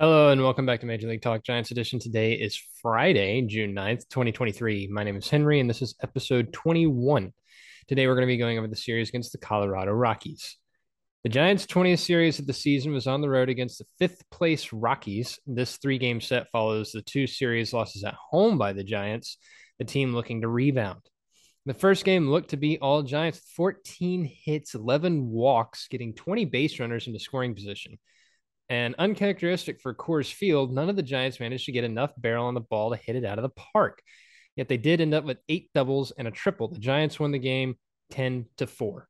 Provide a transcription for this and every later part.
Hello and welcome back to Major League Talk Giants edition. Today is Friday, June 9th, 2023. My name is Henry and this is episode 21. Today we're going to be going over the series against the Colorado Rockies. The Giants' 20th series of the season was on the road against the fifth place Rockies. This three game set follows the two series losses at home by the Giants, the team looking to rebound. The first game looked to be all Giants 14 hits, 11 walks, getting 20 base runners into scoring position. And uncharacteristic for Coors Field, none of the Giants managed to get enough barrel on the ball to hit it out of the park. Yet they did end up with eight doubles and a triple. The Giants won the game 10 to 4.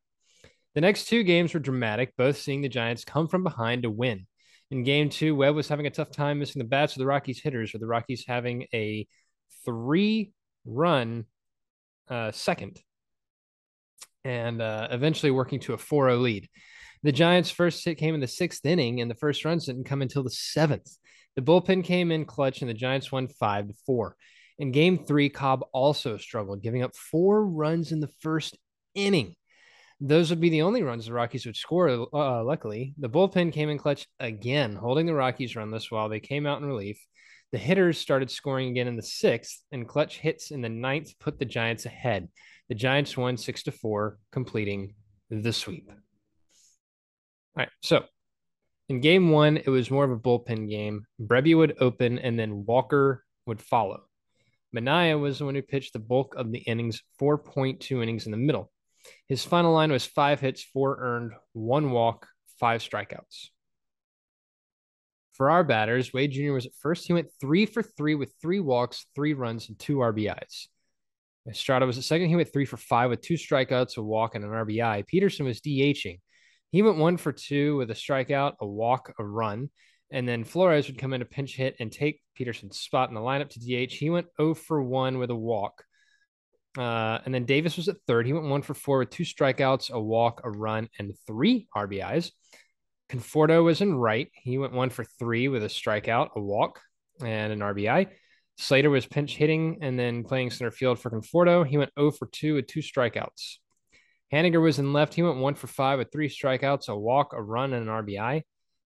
The next two games were dramatic, both seeing the Giants come from behind to win. In game two, Webb was having a tough time missing the bats of the Rockies hitters, with the Rockies having a three run uh, second and uh, eventually working to a 4 0 lead. The Giants' first hit came in the sixth inning, and the first runs didn't come until the seventh. The bullpen came in clutch, and the Giants won five to four. In game three, Cobb also struggled, giving up four runs in the first inning. Those would be the only runs the Rockies would score. Uh, luckily, the bullpen came in clutch again, holding the Rockies runless while they came out in relief. The hitters started scoring again in the sixth, and clutch hits in the ninth put the Giants ahead. The Giants won six to four, completing the sweep. All right. So in game one, it was more of a bullpen game. Brebbia would open and then Walker would follow. Manaea was the one who pitched the bulk of the innings, 4.2 innings in the middle. His final line was five hits, four earned, one walk, five strikeouts. For our batters, Wade Jr. was at first. He went three for three with three walks, three runs, and two RBIs. Estrada was at second. He went three for five with two strikeouts, a walk, and an RBI. Peterson was DHing. He went one for two with a strikeout, a walk, a run. And then Flores would come in a pinch hit and take Peterson's spot in the lineup to DH. He went 0 for 1 with a walk. Uh, and then Davis was at third. He went one for four with two strikeouts, a walk, a run, and three RBIs. Conforto was in right. He went one for three with a strikeout, a walk, and an RBI. Slater was pinch hitting and then playing center field for Conforto. He went 0 for 2 with two strikeouts. Haniger was in left. He went one for five with three strikeouts, a walk, a run, and an RBI.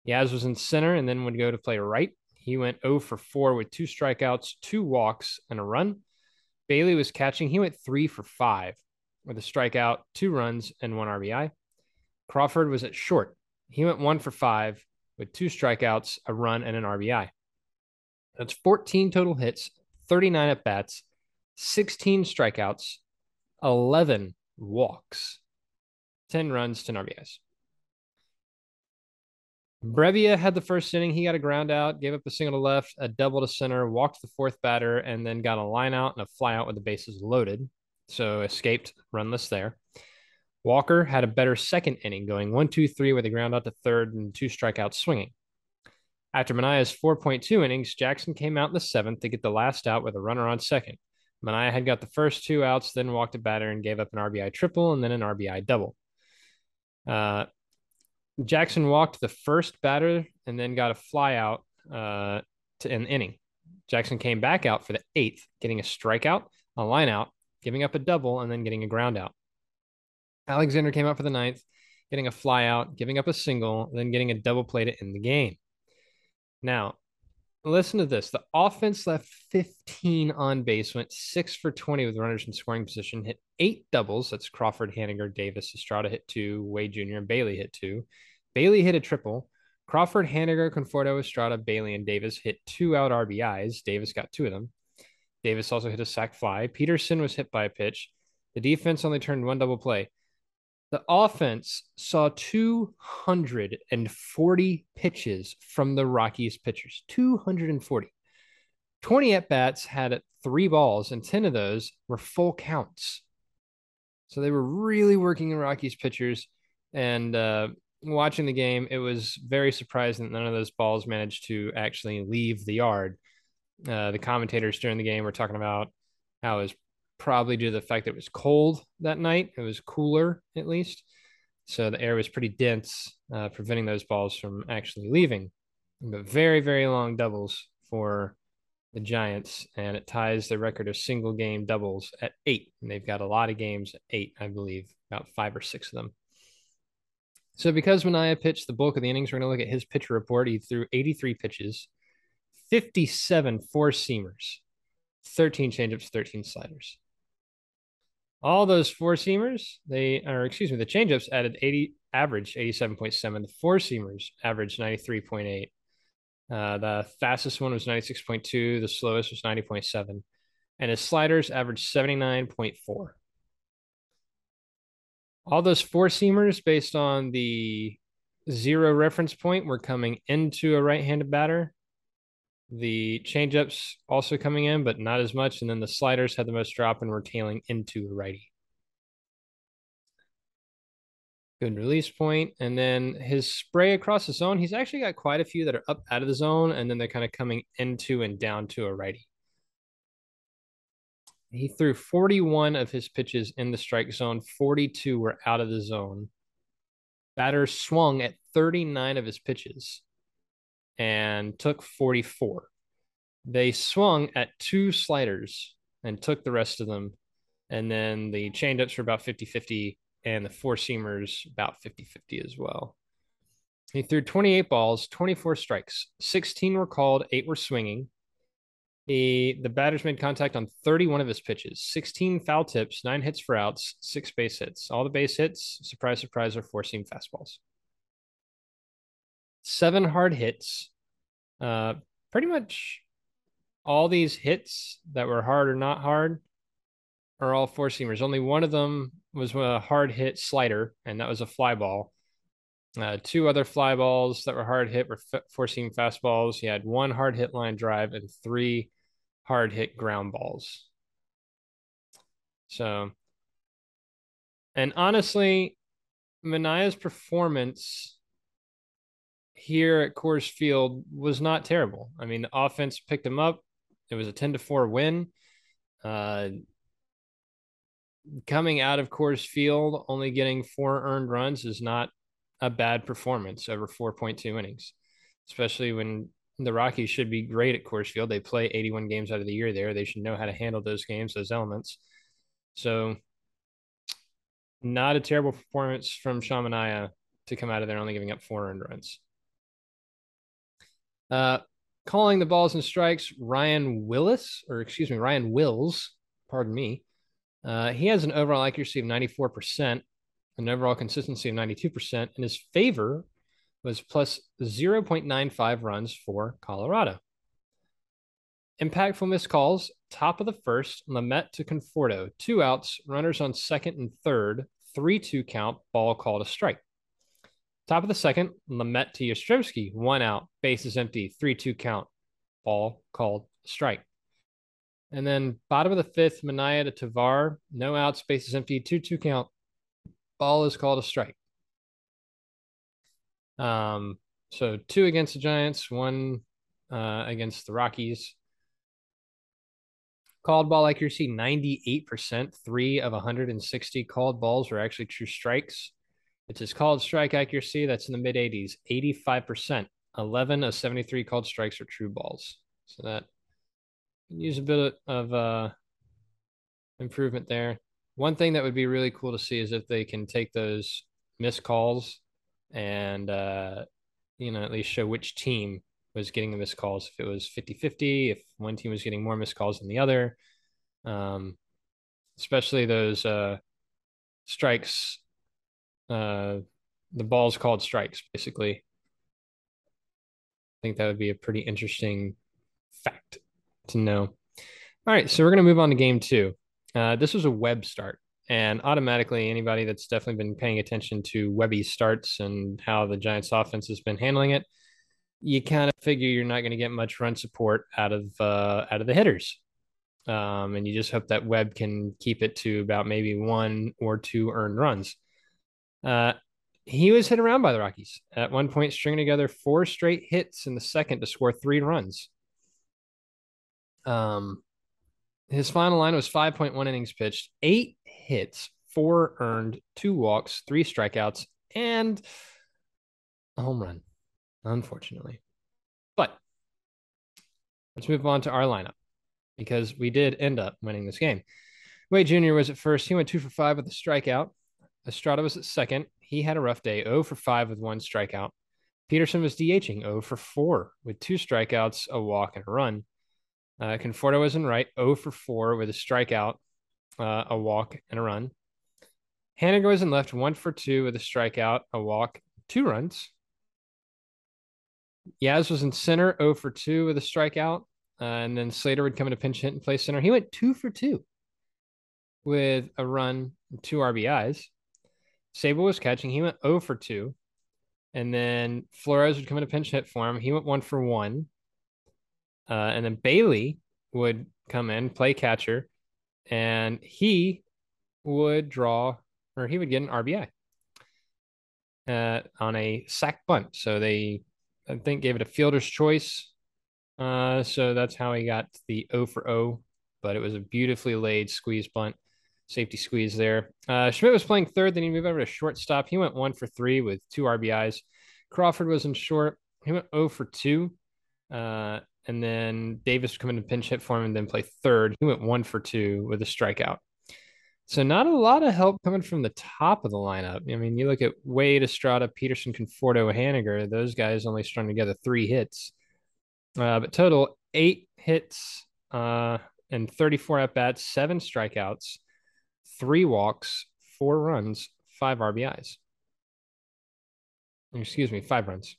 Yaz was in center and then would go to play right. He went 0 for 4 with two strikeouts, two walks, and a run. Bailey was catching. He went 3 for 5 with a strikeout, two runs, and one RBI. Crawford was at short. He went 1 for 5 with two strikeouts, a run, and an RBI. That's 14 total hits, 39 at bats, 16 strikeouts, 11 walks, 10 runs, 10 RBIs. Brebbia had the first inning. He got a ground out, gave up a single to left, a double to center, walked the fourth batter, and then got a line out and a fly out with the bases loaded. So escaped runless there. Walker had a better second inning, going one, two, three with a ground out to third and two strikeouts swinging. After Manaea's 4.2 innings, Jackson came out in the seventh to get the last out with a runner on second. Manaea had got the first two outs, then walked a batter and gave up an RBI triple and then an RBI double. Uh, Jackson walked the first batter and then got a fly out uh, to an inning. Jackson came back out for the eighth, getting a strikeout, a line out, giving up a double, and then getting a ground out. Alexander came out for the ninth, getting a fly out, giving up a single, then getting a double play to end the game. Now, listen to this. The offense left 15 on base, went six for 20 with runners in scoring position, hit eight doubles. That's Crawford, Haniger, Davis, Estrada hit two, Wade Jr., and Bailey hit two. Bailey hit a triple. Crawford, Haniger, Conforto, Estrada, Bailey, and Davis hit two out RBIs. Davis got two of them. Davis also hit a sac fly. Peterson was hit by a pitch. The defense only turned one double play. The offense saw 240 pitches from the Rockies pitchers. 240. 20 at bats had three balls, and 10 of those were full counts. So they were really working the Rockies pitchers. And uh, watching the game, it was very surprising that none of those balls managed to actually leave the yard. Uh, the commentators during the game were talking about how it was probably due to the fact that it was cold that night. It was cooler, at least. So the air was pretty dense, uh, preventing those balls from actually leaving. But very, very long doubles for the Giants, and it ties the record of single game doubles at eight. And they've got a lot of games eight, I believe, about five or six of them. So because Manaea pitched the bulk of the innings, we're going to look at his pitcher report. He threw 83 pitches, 57 four seamers, 13 changeups, 13 sliders. All those four seamers, they or excuse me, the changeups added 80 average 87.7. The four seamers averaged 93.8. Uh, the fastest one was 96.2. The slowest was 90.7. And his sliders averaged 79.4. All those four seamers, based on the zero reference point, were coming into a right handed batter. The changeups also coming in, but not as much. And then the sliders had the most drop and were tailing into a righty. Good release point. And then his spray across the zone, he's actually got quite a few that are up out of the zone, and then they're kind of coming into and down to a righty. He threw 41 of his pitches in the strike zone, 42 were out of the zone. Batter swung at 39 of his pitches and took 44. They swung at two sliders and took the rest of them. And then the changeups were about 50 50, and the four seamers about 50 50 as well. He threw 28 balls, 24 strikes, 16 were called, eight were swinging. He, the batters made contact on 31 of his pitches, 16 foul tips, nine hits for outs, six base hits. All the base hits, surprise, surprise, are four seam fastballs. Seven hard hits. Uh, pretty much all these hits that were hard or not hard are all four seamers. Only one of them was a hard hit slider, and that was a fly ball. Uh, two other fly balls that were hard hit were four seam fastballs. He had one hard hit line drive and three hard hit ground balls. So, and honestly, Manaea's performance here at Coors Field was not terrible. I mean, the offense picked them up. It was a 10 to 4 win. Uh, coming out of Coors Field, only getting four earned runs is not a bad performance over 4.2 innings, especially when the Rockies should be great at Coors Field. They play 81 games out of the year there. They should know how to handle those games, those elements. So, not a terrible performance from Sean Manaea to come out of there only giving up four earned runs. Uh, calling the balls and strikes, Ryan Willis, or excuse me, Ryan Wills, pardon me. Uh, he has an overall accuracy of 94%, an overall consistency of 92%, and his favor was plus 0.95 runs for Colorado. Impactful missed calls, top of the first, Lamet to Conforto, two outs, runners on second and third, 3 2 count, ball called a strike. Top of the second, Lamet to Yastrzemski, one out, bases empty, 3 2 count, ball called strike. And then bottom of the fifth, Manaea to Tovar, no outs, bases empty, 2 2 count, ball is called a strike. Um, so two against the Giants, one uh, against the Rockies. Called ball accuracy 98%, three of 160 called balls were actually true strikes. It's his called strike accuracy that's in the mid 80s, 85%. 11 of 73 called strikes are true balls. So that use a bit of uh, improvement there. One thing that would be really cool to see is if they can take those missed calls and, uh, you know, at least show which team was getting the missed calls. If it was 50 50, if one team was getting more missed calls than the other. Um, especially those uh, strikes uh, the balls called strikes, basically. I think that would be a pretty interesting fact to know. All right, so we're going to move on to game two. Uh, this was a Webb start, and automatically, anybody that's definitely been paying attention to Webby starts and how the Giants' offense has been handling it, you kind of figure you're not going to get much run support out of uh, out of the hitters, um, and you just hope that Webb can keep it to about maybe one or two earned runs. Uh, he was hit around by the Rockies at one point, stringing together four straight hits in the second to score three runs. Um, his final line was 5.1 innings pitched, eight hits, four earned, two walks, three strikeouts, and a home run, unfortunately. But let's move on to our lineup because we did end up winning this game. Wade Jr. was at first. He went two for five with a strikeout. Estrada was at second. he had a rough day 0 for 5 with one strikeout. Peterson was DHing 0 for 4 with two strikeouts, a walk, and a run. Uh, Conforto was in right 0 for 4 with a strikeout, uh, a walk, and a run. Haniger was in left 1 for 2 with a strikeout, a walk, two runs. Yaz was in center 0 for 2 with a strikeout. Uh, and then Slater would come in a pinch hit and play center. He went 2 for 2 with a run, two RBIs. Sabol was catching. He went 0 for 2. And then Flores would come in a pinch hit for him. He went 1 for 1. Uh, and then Bailey would come in, play catcher, and he would draw or he would get an RBI uh, on a sac bunt. So they, I think, gave it a fielder's choice. Uh, so that's how he got the O for O, but it was a beautifully laid squeeze bunt safety squeeze there. Uh, Schmidt was playing third. Then he moved over to shortstop. He went one for three with two RBIs. Crawford was in short. He went 0 for 2. Uh, and then Davis coming to pinch hit for him and then play third. He went one for two with a strikeout. So not a lot of help coming from the top of the lineup. I mean, you look at Wade, Estrada, Peterson, Conforto, Haniger. Those guys only strung together three hits. Uh, but total eight hits uh, and 34 at bats, seven strikeouts, three walks, four runs, five RBIs. Excuse me, five runs.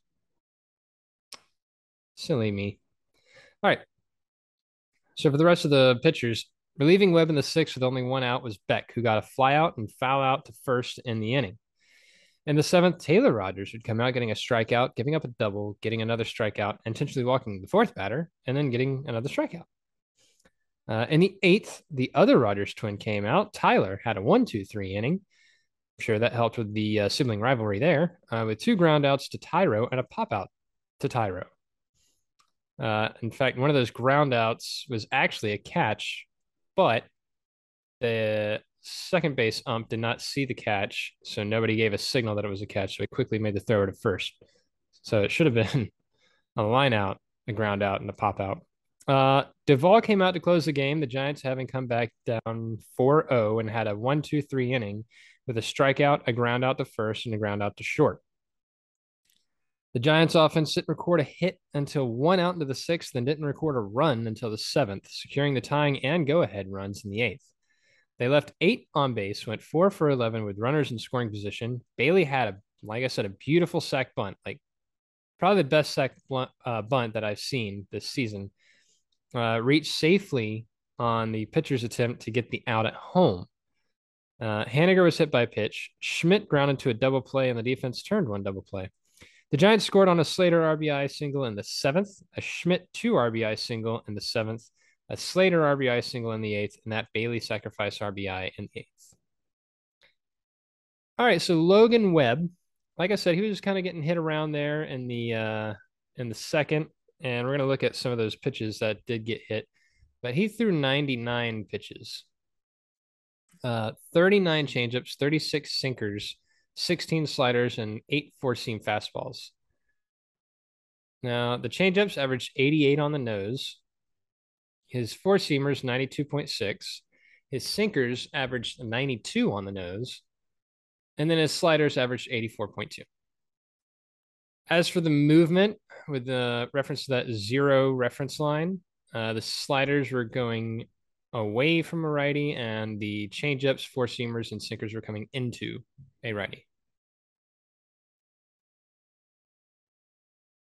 Silly me. All right. So for the rest of the pitchers, relieving Webb in the sixth with only one out was Beck, who got a fly out and foul out to first in the inning. In the seventh, Taylor Rogers would come out getting a strikeout, giving up a double, getting another strikeout, intentionally walking the fourth batter, and then getting another strikeout. Uh, in the eighth, the other Rogers twin came out. Tyler had a one, two, three inning. I'm sure that helped with the uh, sibling rivalry there, uh, with two groundouts to Tyro and a pop out to Tyro. Uh, in fact, one of those groundouts was actually a catch, but the second base ump did not see the catch, so nobody gave a signal that it was a catch. So he quickly made the throw to first. So it should have been a line out, a ground out, and a pop out. Uh, Doval came out to close the game. The Giants having come back down 4 0 and had a 1 2 3 inning with a strikeout, a ground out to first, and a ground out to short. The Giants offense didn't record a hit until one out into the sixth, and didn't record a run until the seventh, securing the tying and go ahead runs in the eighth. They left eight on base, went four for 11 with runners in scoring position. Bailey had a, like I said, a beautiful sac bunt, like probably the best sac bunt, uh, bunt that I've seen this season uh, reached safely on the pitcher's attempt to get the out at home. Uh, Haniger was hit by a pitch. Schmidt grounded to a double play, and the defense turned one double play. The Giants scored on a Slater RBI single in the seventh, a Schmidt two RBI single in the seventh, a Slater RBI single in the eighth, and that Bailey sacrifice RBI in the eighth. All right, so Logan Webb, like I said, he was just kind of getting hit around there in the uh, in the second and we're going to look at some of those pitches that did get hit. But he threw 99 pitches, uh, 39 changeups, 36 sinkers, 16 sliders, and eight four seam fastballs. Now, the changeups averaged 88 on the nose. His four seamers, 92.6. His sinkers averaged 92 on the nose. And then his sliders averaged 84.2. As for the movement, with the reference to that zero reference line, uh, the sliders were going away from a righty, and the changeups, four seamers, and sinkers were coming into a righty.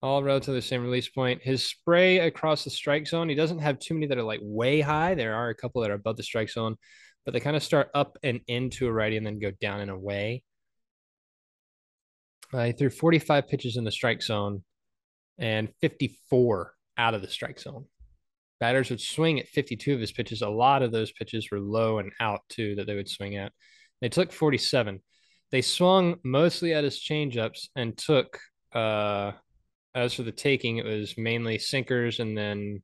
All relative the same release point. His spray across the strike zone, he doesn't have too many that are like way high. There are a couple that are above the strike zone, but they kind of start up and into a righty and then go down and away. Uh, he threw 45 pitches in the strike zone and 54 out of the strike zone. Batters would swing at 52 of his pitches. A lot of those pitches were low and out too that they would swing at. They took 47. They swung mostly at his changeups and took uh as for the taking, it was mainly sinkers and then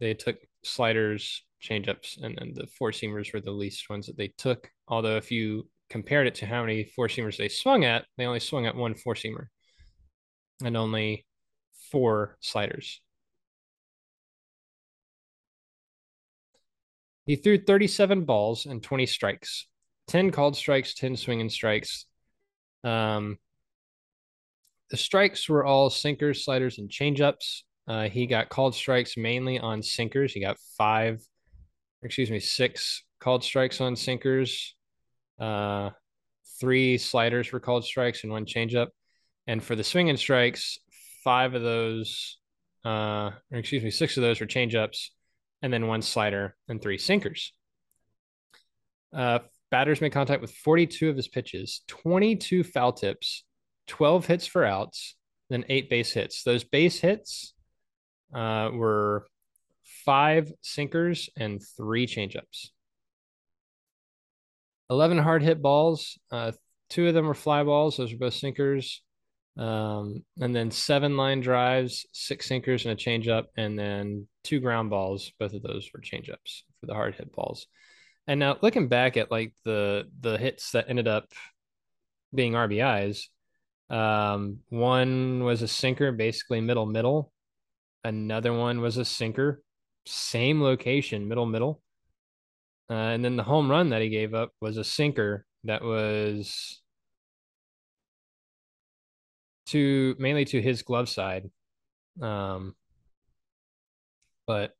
they took sliders, changeups, and then the four seamers were the least ones that they took. Although if you compared it to how many four seamers they swung at, they only swung at one four seamer and only four sliders. He threw 37 balls and 20 strikes, 10 called strikes, 10 swinging strikes. Um, the strikes were all sinkers, sliders, and changeups. Uh, he got called strikes mainly on sinkers. He got five, excuse me, six called strikes on sinkers. Uh, three sliders were called strikes and one changeup. And for the swinging strikes, five of those, uh, or excuse me, six of those were changeups, and then one slider and three sinkers. Uh, batters made contact with 42 of his pitches, 22 foul tips, 12 hits for outs, then eight base hits. Those base hits uh, were five sinkers and three changeups. 11 hard hit balls. Uh, two of them were fly balls. Those were both sinkers. Um, and then seven line drives, six sinkers, and a changeup, and then two ground balls. Both of those were changeups for the hard hit balls. And now looking back at like the the hits that ended up being RBIs, um, one was a sinker, basically middle middle. Another one was a sinker, same location, middle middle. Uh, and then the home run that he gave up was a sinker that was to mainly to his glove side. Um, but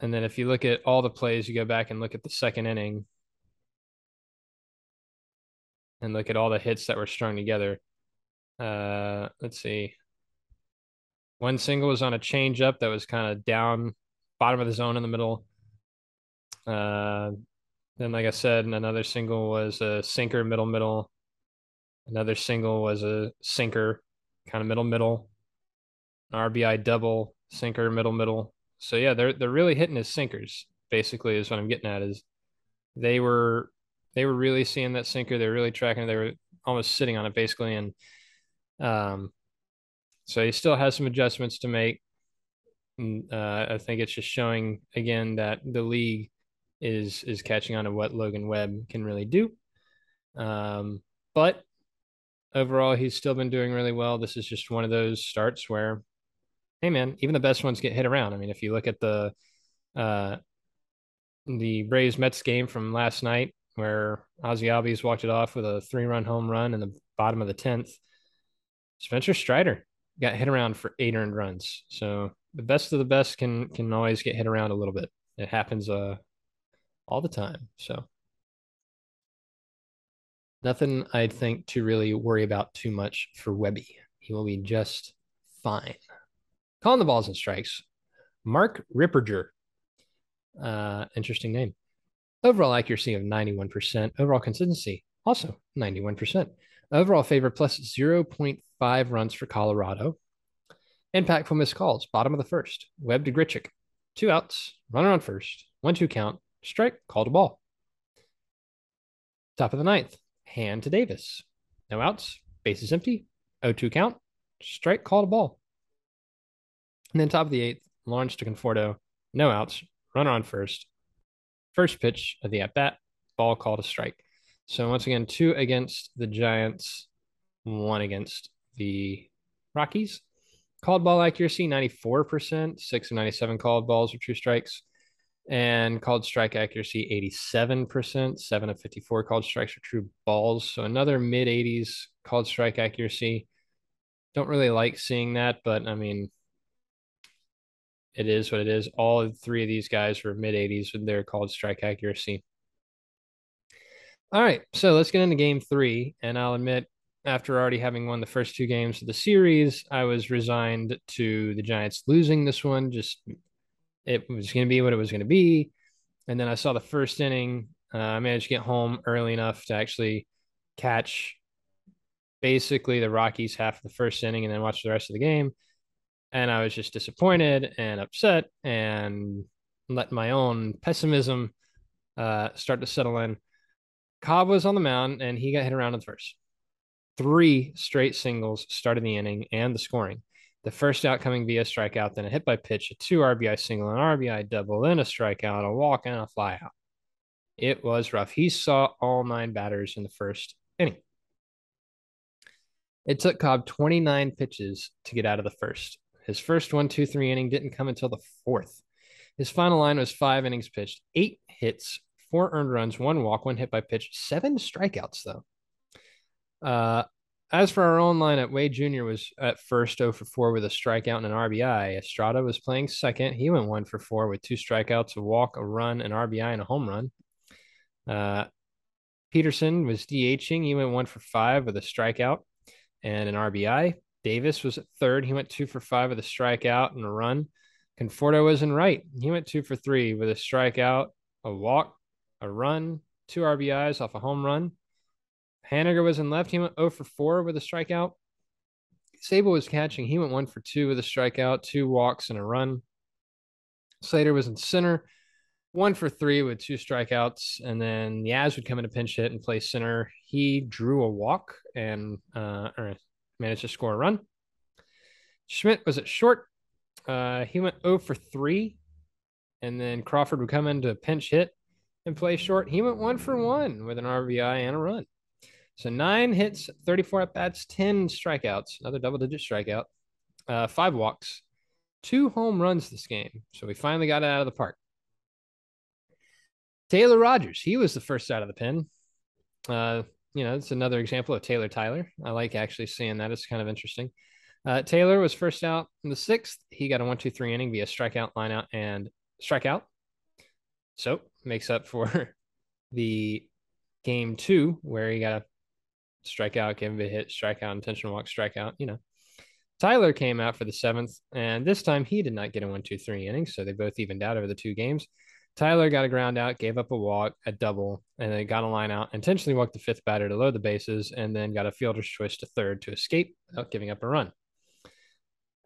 and then if you look at all the plays, you go back and look at the second inning and look at all the hits that were strung together. Uh, let's see. One single was on a change up that was kind of down bottom of the zone in the middle. Uh, then, like I said, another single was a sinker, middle, middle. Another single was a sinker, kind of middle, middle. RBI double, sinker, middle, middle. So yeah, they're they're really hitting his sinkers. Basically, is what I'm getting at. Is they were they were really seeing that sinker. They were really tracking. It. They were almost sitting on it basically, and um, so he still has some adjustments to make. And, uh, I think it's just showing again that the league is is catching on to what Logan Webb can really do. Um, but overall, he's still been doing really well. This is just one of those starts where, hey man, even the best ones get hit around. I mean, if you look at the uh, the Braves Mets game from last night, where Ozzie Albies walked it off with a three run home run in the bottom of the tenth, Spencer Strider got hit around for eight earned runs. So the best of the best can can always get hit around a little bit. It happens uh all the time. So nothing I think to really worry about too much for Webby. He will be just fine. Calling the balls and strikes. Mark Ripperger. Uh, interesting name. Overall accuracy of 91%. Overall consistency also 91%. Overall favor plus 0.5 runs for Colorado. Impactful missed calls. Bottom of the first. Webb to Grichuk. Two outs. Runner on first. One two count. Strike. Called a ball. Top of the ninth. Hand to Davis. No outs. Base is empty. 0-2 count. Strike. Called a ball. And then top of the eighth. Lawrence to Conforto. No outs. Runner on first. First pitch of the at bat. Ball called a strike. So once again, two against the Giants, one against the Rockies. Called ball accuracy 94%, six of 97 called balls were true strikes. And called strike accuracy 87%, seven of 54 called strikes are true balls. So another mid 80s called strike accuracy. Don't really like seeing that, but I mean, it is what it is. All three of these guys were mid 80s with their called strike accuracy. All right, so let's get into game three. And I'll admit, after already having won the first two games of the series, I was resigned to the Giants losing this one. Just it was going to be what it was going to be. And then I saw the first inning. Uh, I managed to get home early enough to actually catch basically the Rockies half of the first inning and then watch the rest of the game. And I was just disappointed and upset and let my own pessimism uh, start to settle in. Cobb was on the mound and he got hit around in the first. Three straight singles started the inning and the scoring. The first out coming via strikeout, then a hit by pitch, a two RBI single, an RBI double, then a strikeout, a walk, and a flyout. It was rough. He saw all nine batters in the first inning. It took Cobb 29 pitches to get out of the first. His first one, two, three inning didn't come until the fourth. His final line was five innings pitched, eight hits, four earned runs, one walk, one hit by pitch, seven strikeouts, though. Uh, as for our own lineup, Wade Jr. was at first 0 for 4 with a strikeout and an RBI. Estrada was playing second. He went 1 for 4 with two strikeouts, a walk, a run, an RBI, and a home run. Uh, Peterson was DHing. He went 1 for 5 with a strikeout and an RBI. Davis was at third. He went 2 for 5 with a strikeout and a run. Conforto was in right. He went 2 for 3 with a strikeout, a walk, a run, two RBIs off a home run. Haniger was in left. He went 0 for 4 with a strikeout. Sabol was catching. He went 1 for 2 with a strikeout, two walks, and a run. Slater was in center, 1 for 3 with two strikeouts. And then Yaz would come in a pinch hit and play center. He drew a walk and uh, managed to score a run. Schmidt was at short. Uh, he went 0 for 3. And then Crawford would come in to pinch hit and play short. He went 1 for 1 with an RBI and a run. So nine hits, 34 at bats, 10 strikeouts, another double digit strikeout, uh, five walks, two home runs this game. So we finally got it out of the park. Taylor Rogers, he was the first out of the pen. Uh, you know, it's another example of Taylor Tyler. I like actually seeing that. It's kind of interesting. Uh, Taylor was first out in the sixth. He got a one, two, three inning via strikeout, lineout, and strikeout. So makes up for the game two where he got a strikeout, give him a hit, strikeout, intentional walk, strikeout, you know. Tyler came out for the seventh, and this time he did not get a one, two, three inning, so they both evened out over the two games. Tyler got a ground out, gave up a walk, a double, and then got a line out, intentionally walked the fifth batter to load the bases, and then got a fielder's choice to third to escape without giving up a run.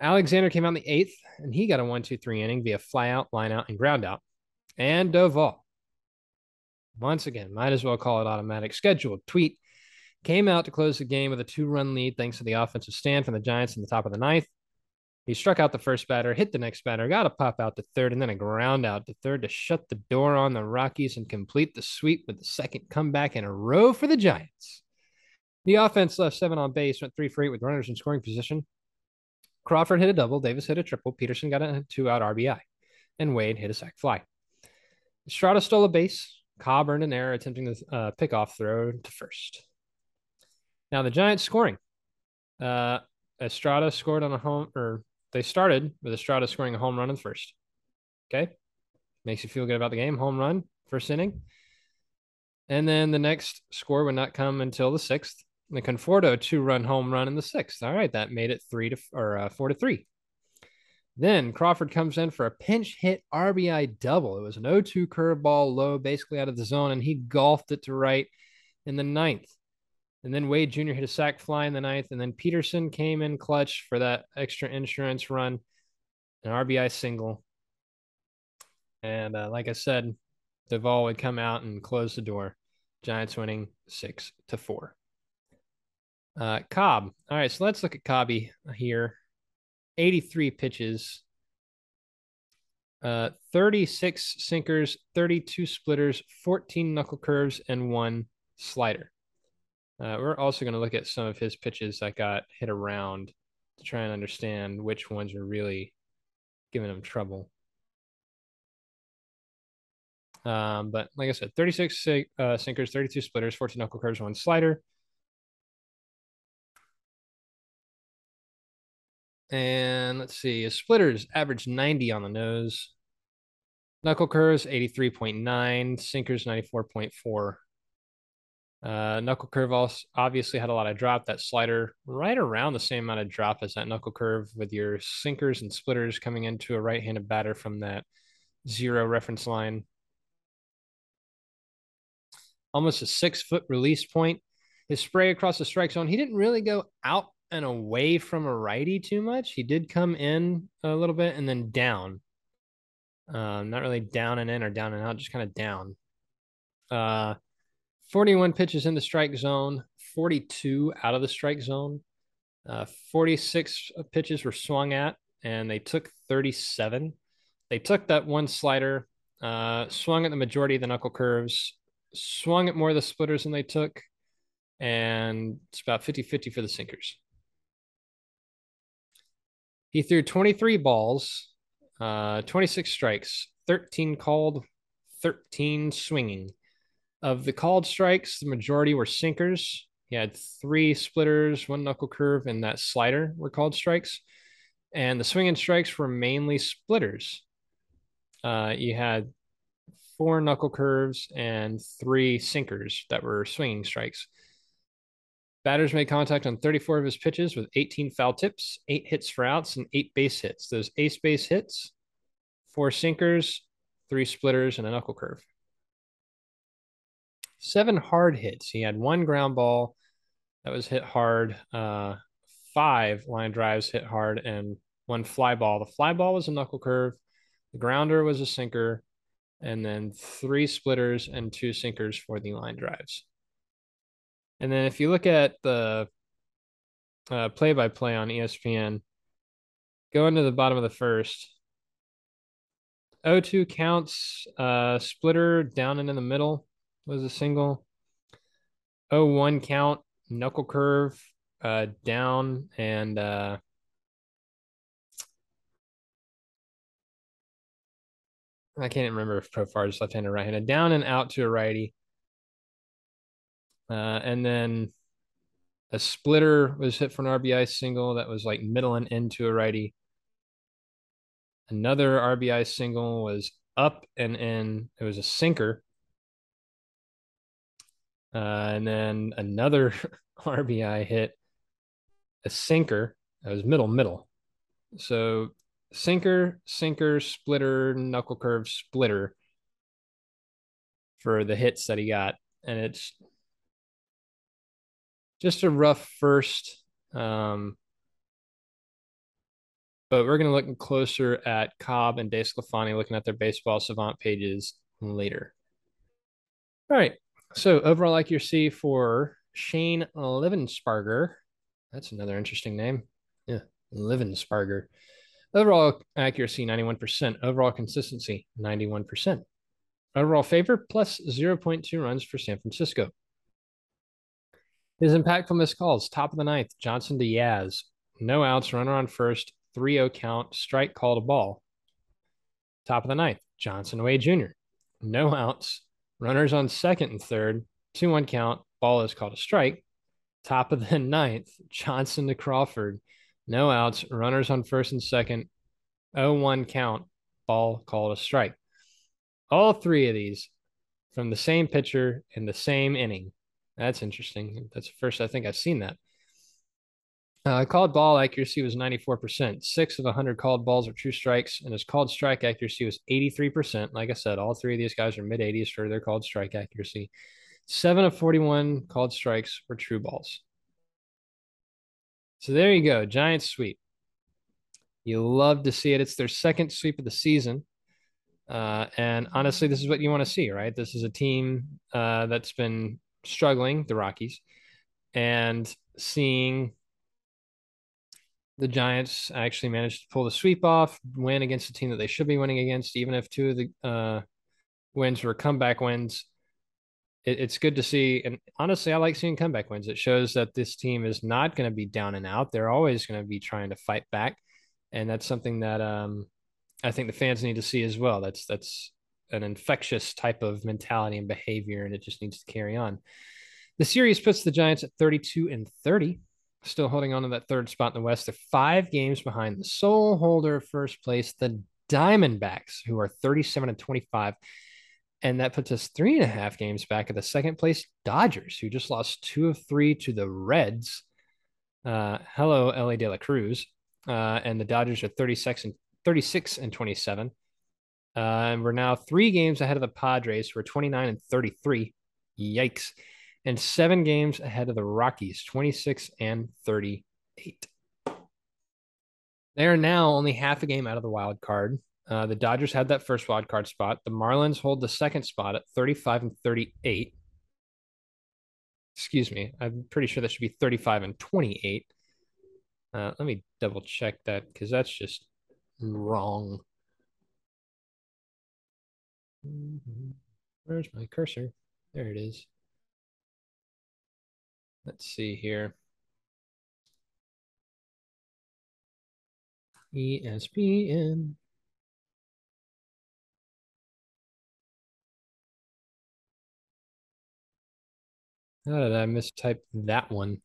Alexander came out in the eighth, and he got a one, two, three inning via flyout, line out, and ground out. And Doval, once again, might as well call it automatic scheduled tweet came out to close the game with a two run lead thanks to the offensive stand from the Giants in the top of the ninth. He struck out the first batter, hit the next batter, got a pop out to third, and then a ground out to third to shut the door on the Rockies and complete the sweep with the second comeback in a row for the Giants. The offense left seven on base, went three for eight with runners in scoring position. Crawford hit a double, Davis hit a triple, Peterson got a two out RBI, and Wade hit a sac fly. Estrada stole a base. Cobb earned an error attempting the uh, pickoff throw to first. Now the Giants scoring. Uh, Estrada scored on a home, or they started with Estrada scoring a home run in the first. Okay, makes you feel good about the game. Home run first inning, and then the next score would not come until the sixth. The Conforto two-run home run in the sixth. All right, that made it three to or uh, four to three. Then Crawford comes in for a pinch hit RBI double. It was an 0-2 curveball low, basically out of the zone, and he golfed it to right in the ninth. And then Wade Jr. hit a sac fly in the ninth. And then Peterson came in clutch for that extra insurance run, an RBI single. And uh, like I said, Doval would come out and close the door. Giants winning six to four. Uh, Cobb. All right, so let's look at Cobby here. 83 pitches, uh, 36 sinkers, 32 splitters, 14 knuckle curves, and one slider. Uh, we're also going to look at some of his pitches that got hit around to try and understand which ones are really giving him trouble. Um, but like I said, 36 uh, sinkers, 32 splitters, 14 knuckle curves, one slider. And let's see, his splitters average 90 on the nose. Knuckle curves 83.9, sinkers 94.4. Uh, knuckle curve also obviously had a lot of drop. That slider right around the same amount of drop as that knuckle curve, with your sinkers and splitters coming into a right-handed batter from that zero reference line. Almost a six-foot release point. His spray across the strike zone. He didn't really go out and away from a righty too much. He did come in a little bit and then down. Um, not really down and in or down and out, just kind of down. Uh, 41 pitches in the strike zone, 42 out of the strike zone. Uh, 46 pitches were swung at, and they took 37. They took that one slider, uh, swung at the majority of the knuckle curves, swung at more of the splitters than they took, and it's about 50 50 for the sinkers. He threw 23 balls, uh, 26 strikes, 13 called, 13 swinging. Of the called strikes, the majority were sinkers. He had three splitters, one knuckle curve, and that slider were called strikes. And the swinging strikes were mainly splitters. Uh, you had four knuckle curves and three sinkers that were swinging strikes. Batters made contact on 34 of his pitches with 18 foul tips, eight hits for outs, and eight base hits. Those ace base hits, four sinkers, three splitters, and a knuckle curve. Seven hard hits. He had one ground ball that was hit hard, uh, five line drives hit hard, and one fly ball. The fly ball was a knuckle curve, the grounder was a sinker, and then three splitters and two sinkers for the line drives. And then if you look at the play by play on ESPN, go into the bottom of the first. 0-2 counts, uh, splitter down and in the middle was a single. 0-1 count, knuckle curve uh, down and uh, I can't remember if Profar is left-handed or right-handed. Down and out to a righty. Uh, and then a splitter was hit for an RBI single that was like middle and into a righty. Another RBI single was up and in. It was a sinker. Uh, and then another RBI hit, a sinker. That was middle, middle. So sinker, sinker, splitter, knuckle curve, splitter for the hits that he got. And it's just a rough first. Um, but we're going to look closer at Cobb and DeSclafani looking at their baseball savant pages later. All right. So overall accuracy for Shane Livensparger. That's another interesting name. Yeah, Livensparger. Overall accuracy, 91%. Overall consistency, 91%. Overall favor, plus 0.2 runs for San Francisco. His impactful missed calls, top of the ninth, Johnson to Diaz. No outs, runner on first, 3 0 count, strike called a ball. Top of the ninth, Johnson Wade Jr. No outs, runners on second and third, 2 1 count, ball is called a strike. Top of the ninth, Johnson to Crawford. No outs, runners on first and second, 0 1 count, ball called a strike. All three of these from the same pitcher in the same inning. That's interesting. That's the first I think I've seen that. Uh, called ball accuracy was 94%. Six of 100 called balls are true strikes, and his called strike accuracy was 83%. Like I said, all three of these guys are mid 80s for their called strike accuracy. Seven of 41 called strikes were true balls. So there you go, Giants sweep. You love to see it. It's their second sweep of the season. Uh, and honestly, this is what you want to see, right? This is a team uh, that's been struggling, the Rockies, and seeing the Giants actually managed to pull the sweep off, win against a team that they should be winning against, even if two of the uh, wins were comeback wins. It, it's good to see. And honestly, I like seeing comeback wins. It shows that this team is not going to be down and out. They're always going to be trying to fight back. And that's something that um, I think the fans need to see as well. That's that's an infectious type of mentality and behavior, and it just needs to carry on. The series puts the Giants at 32 and 30, still holding on to that third spot in the West. They're five games behind the sole holder of first place, the Diamondbacks, who are 37 and 25. And that puts us three and a half games back at the second place Dodgers, who just lost two of three to the Reds. Uh, hello, Elly De La Cruz. Uh, and the Dodgers are 36 and 36 and 27. Uh, and we're now three games ahead of the Padres. We're 29 and 33. Yikes. And seven games ahead of the Rockies, 26 and 38. They are now only half a game out of the wild card. Uh, the Dodgers had that first wild card spot. The Marlins hold the second spot at 35 and 38. Excuse me. I'm pretty sure that should be 35 and 28. Uh, let me double check that because that's just wrong. Where's my cursor? There it is. Let's see here. ESPN. How did I mistype that one?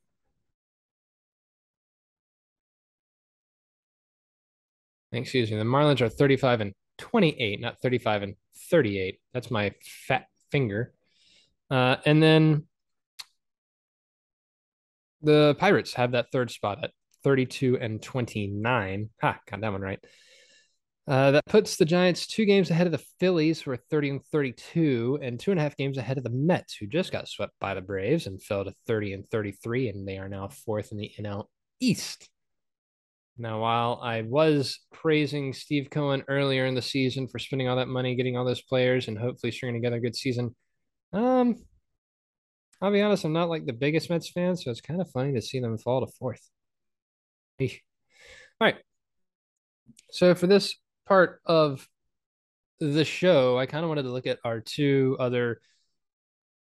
Excuse me. The Marlins are 35 and 28, not 35 and 38. That's my fat finger. Uh, and then the Pirates have that third spot at 32 and 29. Ha, got that one right. Uh, that puts the Giants two games ahead of the Phillies, who are 30 and 32, and two and a half games ahead of the Mets, who just got swept by the Braves and fell to 30 and 33, and they are now fourth in the NL East. Now, while I was praising Steve Cohen earlier in the season for spending all that money, getting all those players, and hopefully stringing together a good season, um, I'll be honest, I'm not like the biggest Mets fan, so it's kind of funny to see them fall to fourth. All right. So for this part of the show, I kind of wanted to look at our two other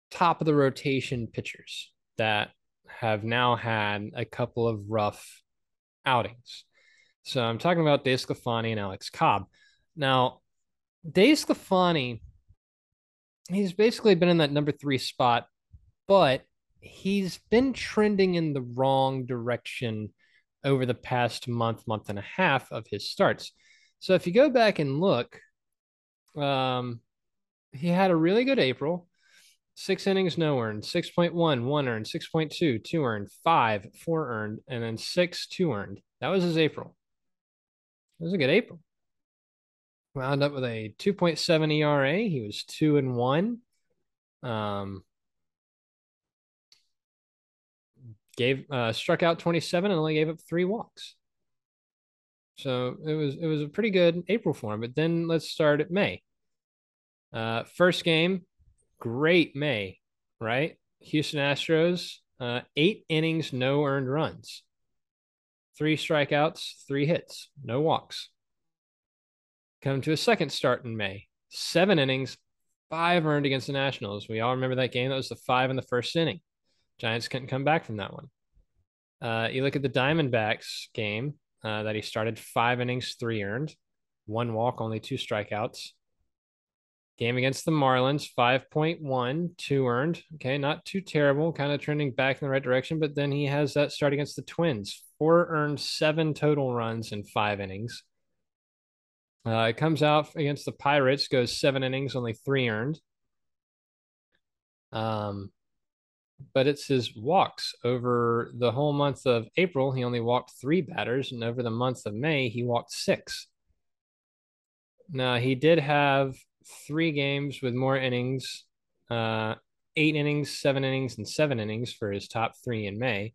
top of the rotation pitchers that have now had a couple of rough outings. So I'm talking about Dave DeSclafani and Alex Cobb. Now, Dave DeSclafani, he's basically been in that number three spot, but he's been trending in the wrong direction over the past month, month and a half of his starts. So if you go back and look, um, he had a really good April. Six innings, no earned, 6.1, one earned, 6.2, two earned, five, four earned, and then six, two earned. That was his April. It was a good April. Wound up with a 2.7 ERA. He was two and one. Um, gave uh, struck out 27 and only gave up three walks. So it was it was a pretty good April for him. But then let's start at May. Uh, first game, great May, right? Houston Astros, uh, eight innings, no earned runs, three strikeouts, three hits, no walks. Come to a second start in May, seven innings, five earned against the Nationals. We all remember that game. That was the five in the first inning. Giants couldn't come back from that one. Uh, you look at the Diamondbacks game uh, that he started five innings, three earned, one walk, only two strikeouts. Game against the Marlins, 5.1, two earned. Okay, not too terrible, kind of trending back in the right direction. But then he has that start against the Twins, four earned, seven total runs in five innings. Uh, it comes out against the Pirates, goes seven innings, only three earned. Um, but it's his walks over the whole month of April. He only walked three batters, and over the month of May, he walked six. Now he did have three games with more innings, uh, eight innings, seven innings, and seven innings for his top three in May.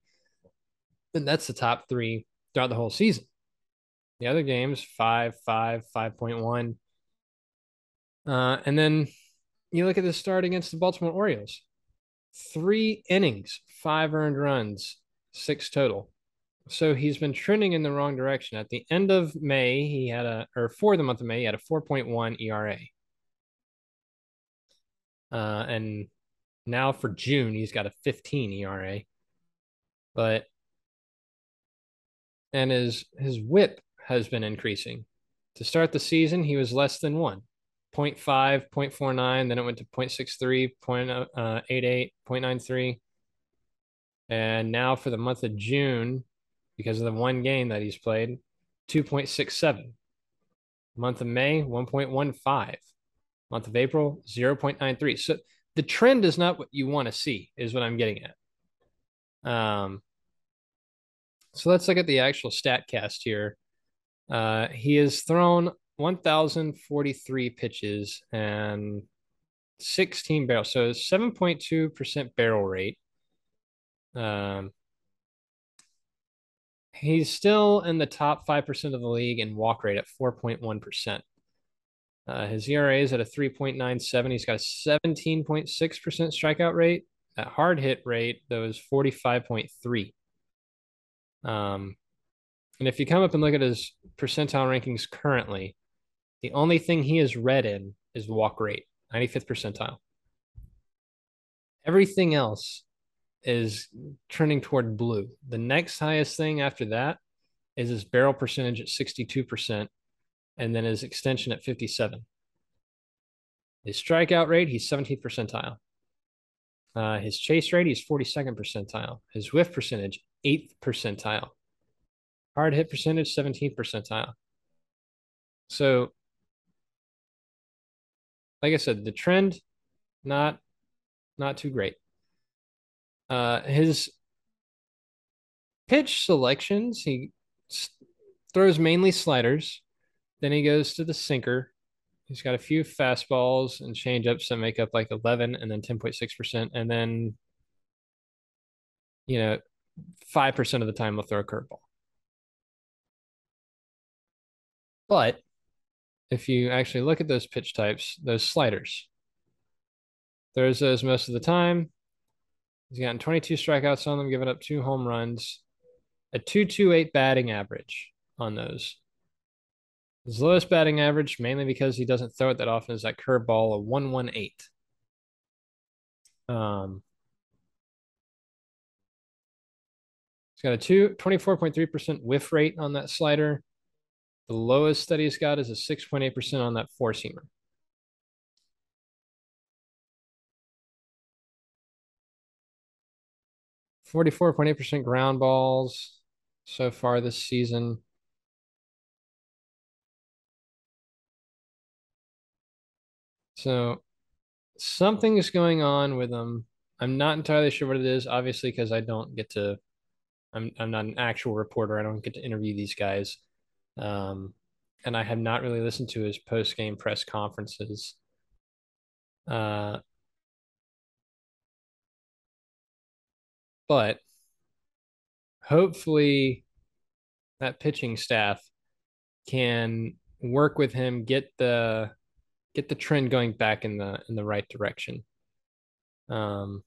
And that's the top three throughout the whole season. The other games, five, five, 5.1. Uh, and then you look at the start against the Baltimore Orioles three innings, five earned runs, six total. So he's been trending in the wrong direction. At the end of May, he had a, or for the month of May, he had a 4.1 ERA. Uh, and now for June, he's got a 15 ERA. But, and his, his whip has been increasing. To start the season, he was less than one. 0.5, 0.49, then it went to 0.63, 0.88, 0.93. And now for the month of June, because of the one game that he's played, 2.67. Month of May, 1.15. Month of April, 0.93. So the trend is not what you want to see, is what I'm getting at. Um, so let's look at the actual stat cast here. Uh, he has thrown 1,043 pitches and 16 barrels. So 7.2% barrel rate. Um, he's still in the top 5% of the league in walk rate at 4.1%. Uh, his ERA is at a 3.97. He's got a 17.6% strikeout rate. That hard hit rate, though, is 45.3. Um, and if you come up and look at his percentile rankings currently, the only thing he is red in is walk rate, 95th percentile. Everything else is trending toward blue. The next highest thing after that is his barrel percentage at 62%, and then his extension at 57. His strikeout rate, he's 17th percentile. Uh, his chase rate, he's 42nd percentile. His whiff percentage, 8th percentile. Hard hit percentage, 17th percentile. So, like I said, the trend, not not too great. Uh, his pitch selections, he throws mainly sliders. Then he goes to the sinker. He's got a few fastballs and changeups that make up like 11 and then 10.6%. And then, you know, 5% of the time he'll throw a curveball. But if you actually look at those pitch types, those sliders, throws those most of the time. He's gotten 22 strikeouts on them, giving up two home runs, a 228 batting average on those. His lowest batting average, mainly because he doesn't throw it that often, is that curveball, a 118. Um, he's got a two, 24.3% whiff rate on that slider. The lowest that he's got is a 6.8% on that four seamer. 44.8% ground balls so far this season. So something is going on with them. I'm not entirely sure what it is, obviously, because I don't get to. I'm I'm not an actual reporter. I don't get to interview these guys, um, and I have not really listened to his post game press conferences. Uh, but hopefully that pitching staff can work with him, get the get the trend going back in the in the right direction. Um,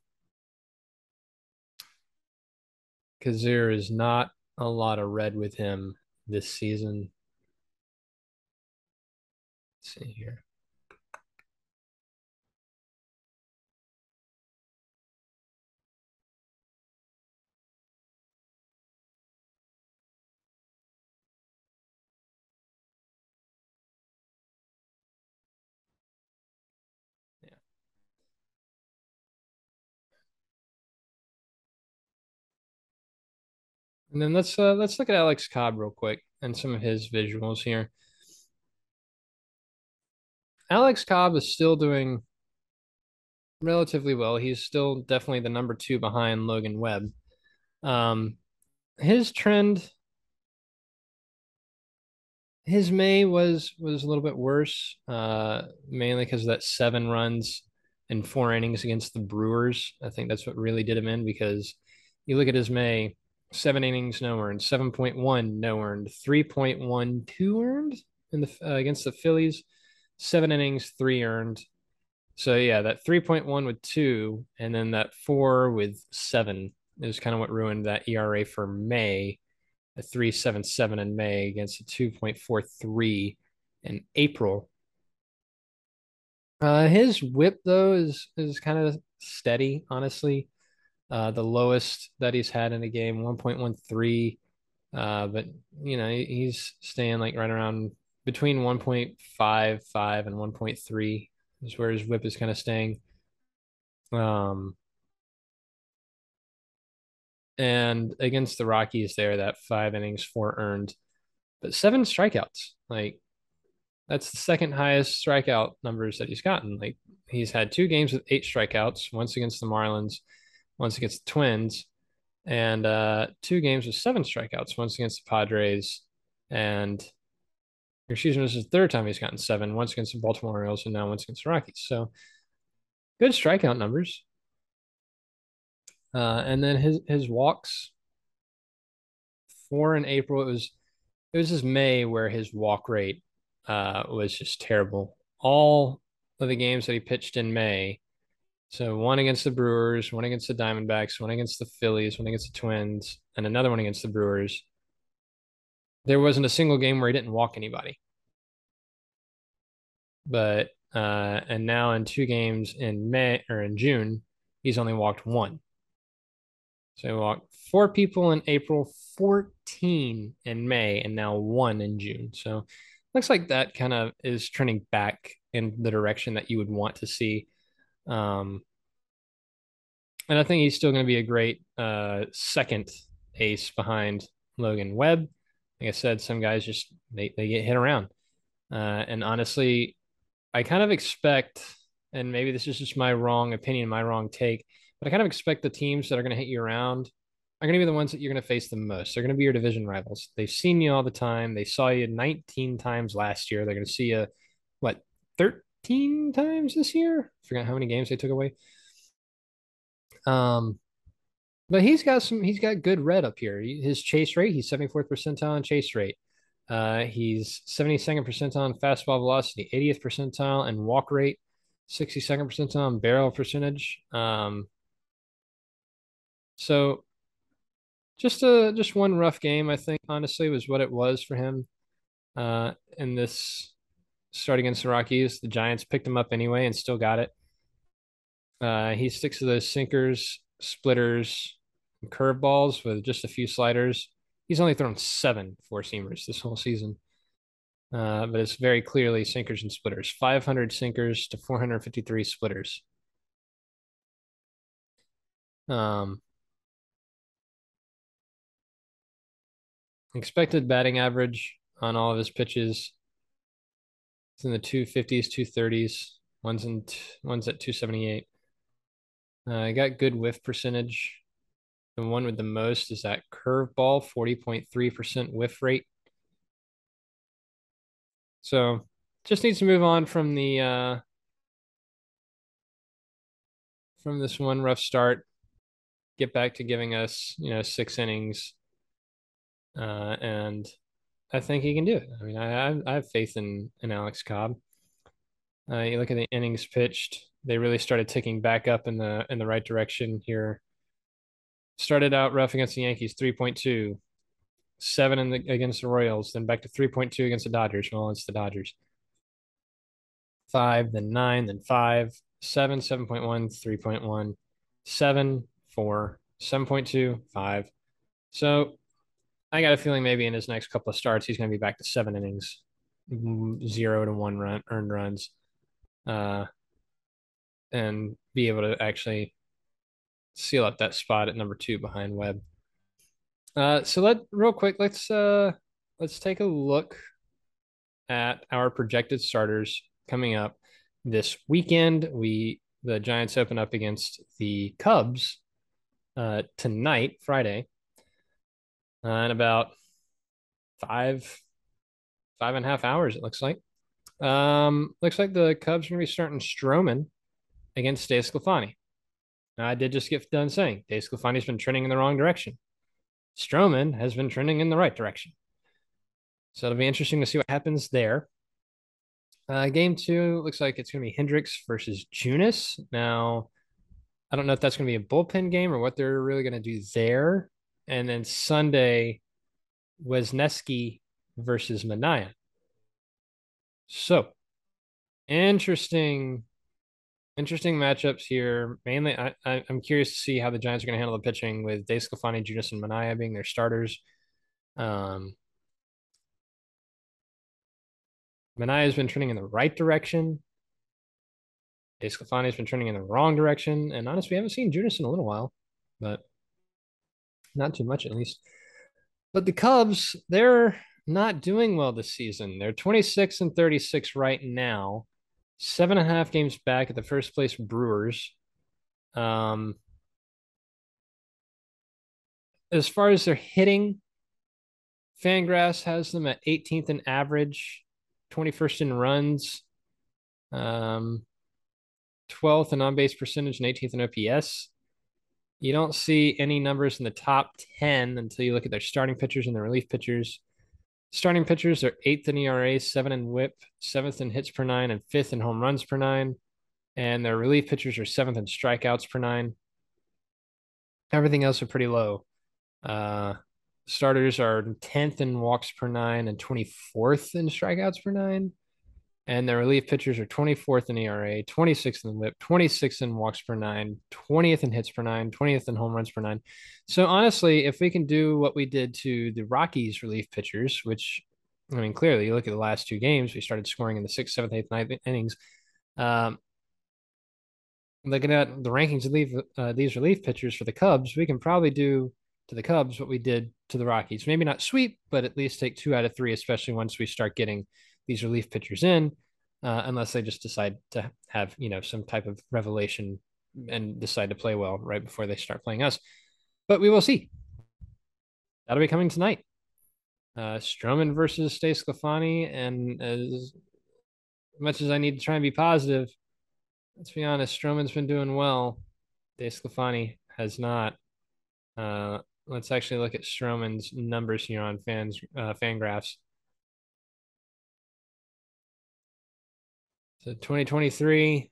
because there is not a lot of red with him this season. Let's see here. And then let's uh, let's look at Alex Cobb real quick and some of his visuals here. Alex Cobb is still doing relatively well. He's still definitely the number two behind Logan Webb. Um, his trend, his May was was a little bit worse, uh, mainly because of that seven runs in four innings against the Brewers. I think that's what really did him in because you look at his May seven innings no earned, seven point one no earned, three point one two earned in the uh, against the Phillies, seven innings three earned. So yeah, that three point one with two, and then that four with seven is kind of what ruined that ERA for May, a three seven seven in May against a two point four three in April. Uh, his whip though is is kind of steady, honestly. Uh, the lowest that he's had in a game, 1.13. Uh, but you know, he's staying like right around between 1.55 and 1.3 is where his whip is kind of staying. Um, and against the Rockies, there that five innings, four earned, but seven strikeouts. Like that's the second highest strikeout numbers that he's gotten. Like he's had two games with eight strikeouts, once against the Marlins once against the Twins, and uh, two games with seven strikeouts, once against the Padres, and excuse me, this is the third time he's gotten seven, once against the Baltimore Orioles, and now once against the Rockies. So good strikeout numbers. Uh, and then his his walks four in April. It was it was just May where his walk rate uh, was just terrible. All of the games that he pitched in May, so one against the Brewers, one against the Diamondbacks, one against the Phillies, one against the Twins, and another one against the Brewers. There wasn't a single game where he didn't walk anybody. But uh, and now in two games in May or in June, he's only walked one. So he walked four people in April, 14 in May, and now one in June. So looks like that kind of is trending back in the direction that you would want to see. Um, and I think he's still going to be a great uh, second ace behind Logan Webb. Like I said, some guys just they, they get hit around. Uh, and honestly, I kind of expect, and maybe this is just my wrong opinion, my wrong take, but I kind of expect the teams that are going to hit you around are going to be the ones that you're going to face the most. They're going to be your division rivals. They've seen you all the time. They saw you 19 times last year. They're going to see you, what, 13 times this year? I forgot how many games they took away. Um, but he's got some. He's got good red up here. His chase rate. He's 74th percentile on chase rate. Uh, he's 72nd percentile on fastball velocity, 80th percentile and walk rate, 62nd percentile on barrel percentage. Um, so just a just one rough game, I think. Honestly, was what it was for him. Uh, in this start against the Rockies, the Giants picked him up anyway and still got it. Uh, he sticks to those sinkers, splitters, curveballs with just a few sliders. He's only thrown seven four seamers this whole season. Uh, but it's very clearly sinkers and splitters 500 sinkers to 453 splitters. Um, expected batting average on all of his pitches it's in the 250s, 230s. One's in one's at 278. Uh, I got good whiff percentage. The one with the most is that curveball, 40.3% whiff rate. So just needs to move on from the uh, from this one rough start. Get back to giving us, you know, six innings. Uh, and I think he can do it. I mean, I I have faith in in Alex Cobb. Uh, you look at the innings pitched; they really started ticking back up in the in the right direction here. Started out rough against the Yankees, three point two, seven in the, against the Royals, then back to three point two against the Dodgers. Well, it's the Dodgers. Five, then nine, then five, seven, 7.1, 3.1, seven, four, 7.2, five. So I got a feeling maybe in his next couple of starts, he's going to be back to seven innings, zero to one run earned runs, uh, and be able to actually seal up that spot at number two behind Webb. Uh, so let real quick, let's uh, let's take a look at our projected starters coming up this weekend. We the Giants open up against the Cubs uh, tonight, Friday uh, in about five, five and a half hours. It looks like. Um, looks like the Cubs are going to be starting Stroman against DeSclafani. Now, I did just get done saying DeSclafani's been trending in the wrong direction. Stroman has been trending in the right direction. So it'll be interesting to see what happens there. Uh, game two looks like it's going to be Hendricks versus Junis. Now, I don't know if that's going to be a bullpen game or what they're really going to do there and then Sunday Wesneski versus Manaea. So interesting, interesting matchups here. Mainly, I, I, am curious to see how the Giants are going to handle the pitching with DeSclafani, Junis, and Manaea being their starters. Um, Manaea has been trending in the right direction. DeSclafani has been trending in the wrong direction. And honestly, we haven't seen Junis in a little while, but not too much at least. But the Cubs, they're not doing well this season. They're 26 and 36 right now, seven and a half games back at the first place Brewers. Um, as far as their hitting, Fangraphs has them at 18th in average, 21st in runs, um, 12th in on base percentage, and 18th in OPS. You don't see any numbers in the top 10 until you look at their starting pitchers and their relief pitchers. Starting pitchers are eighth in ERA, seven in whip, seventh in hits per nine, and fifth in home runs per nine. And their relief pitchers are seventh in strikeouts per nine. Everything else are pretty low. Uh, starters are 10th in walks per nine and 24th in strikeouts per nine and their relief pitchers are 24th in ERA, 26th in the whip, 26th in walks per nine, 20th in hits per nine, 20th in home runs per nine. So honestly, if we can do what we did to the Rockies relief pitchers, which I mean, clearly you look at the last two games, we started scoring in the sixth, seventh, eighth, ninth innings. Um, looking at the rankings of leave, uh, these relief pitchers for the Cubs, we can probably do to the Cubs what we did to the Rockies. Maybe not sweep, but at least take two out of three, especially once we start getting these relief pitchers in, uh, unless they just decide to have you know some type of revelation and decide to play well right before they start playing us. But we will see. That'll be coming tonight. Uh, Stroman versus DeSclafani, and as much as I need to try and be positive, let's be honest, Stroman's been doing well. DeSclafani has not. Uh, let's actually look at Stroman's numbers here on fans uh, FanGraphs. So 2023,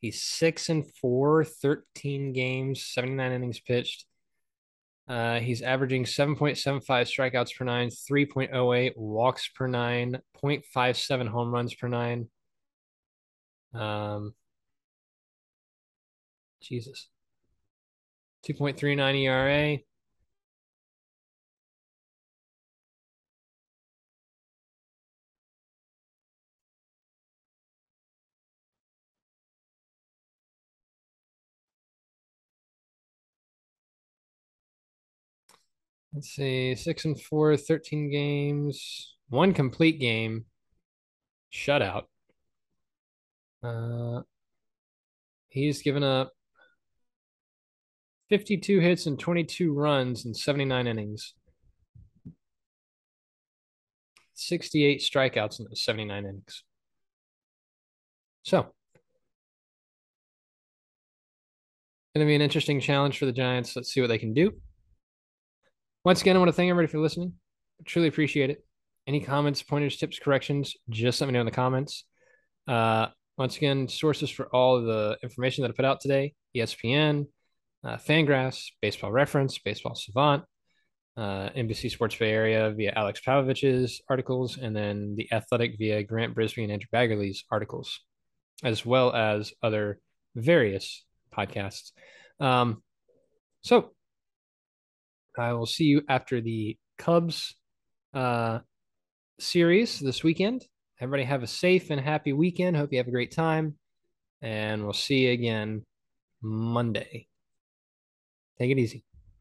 he's six and four, 13 games, 79 innings pitched. Uh, he's averaging 7.75 strikeouts per nine, 3.08 walks per nine, 0.57 home runs per nine. Um, Jesus. 2.39 ERA. Let's see, six and four, 13 games, one complete game, shutout. Uh, he's given up 52 hits and 22 runs in 79 innings. 68 strikeouts in those 79 innings. So, going to be an interesting challenge for the Giants. Let's see what they can do. Once again, I want to thank everybody for listening. I truly appreciate it. Any comments, pointers, tips, corrections, just let me know in the comments. Uh, once again, sources for all the information that I put out today ESPN, uh, Fangraphs, Baseball Reference, Baseball Savant, uh, NBC Sports Bay Area via Alex Pavlovic's articles, and then The Athletic via Grant Brisbee and Andrew Baggarly's articles, as well as other various podcasts. Um, so I will see you after the Cubs uh, series this weekend. Everybody have a safe and happy weekend. Hope you have a great time. And we'll see you again Monday. Take it easy.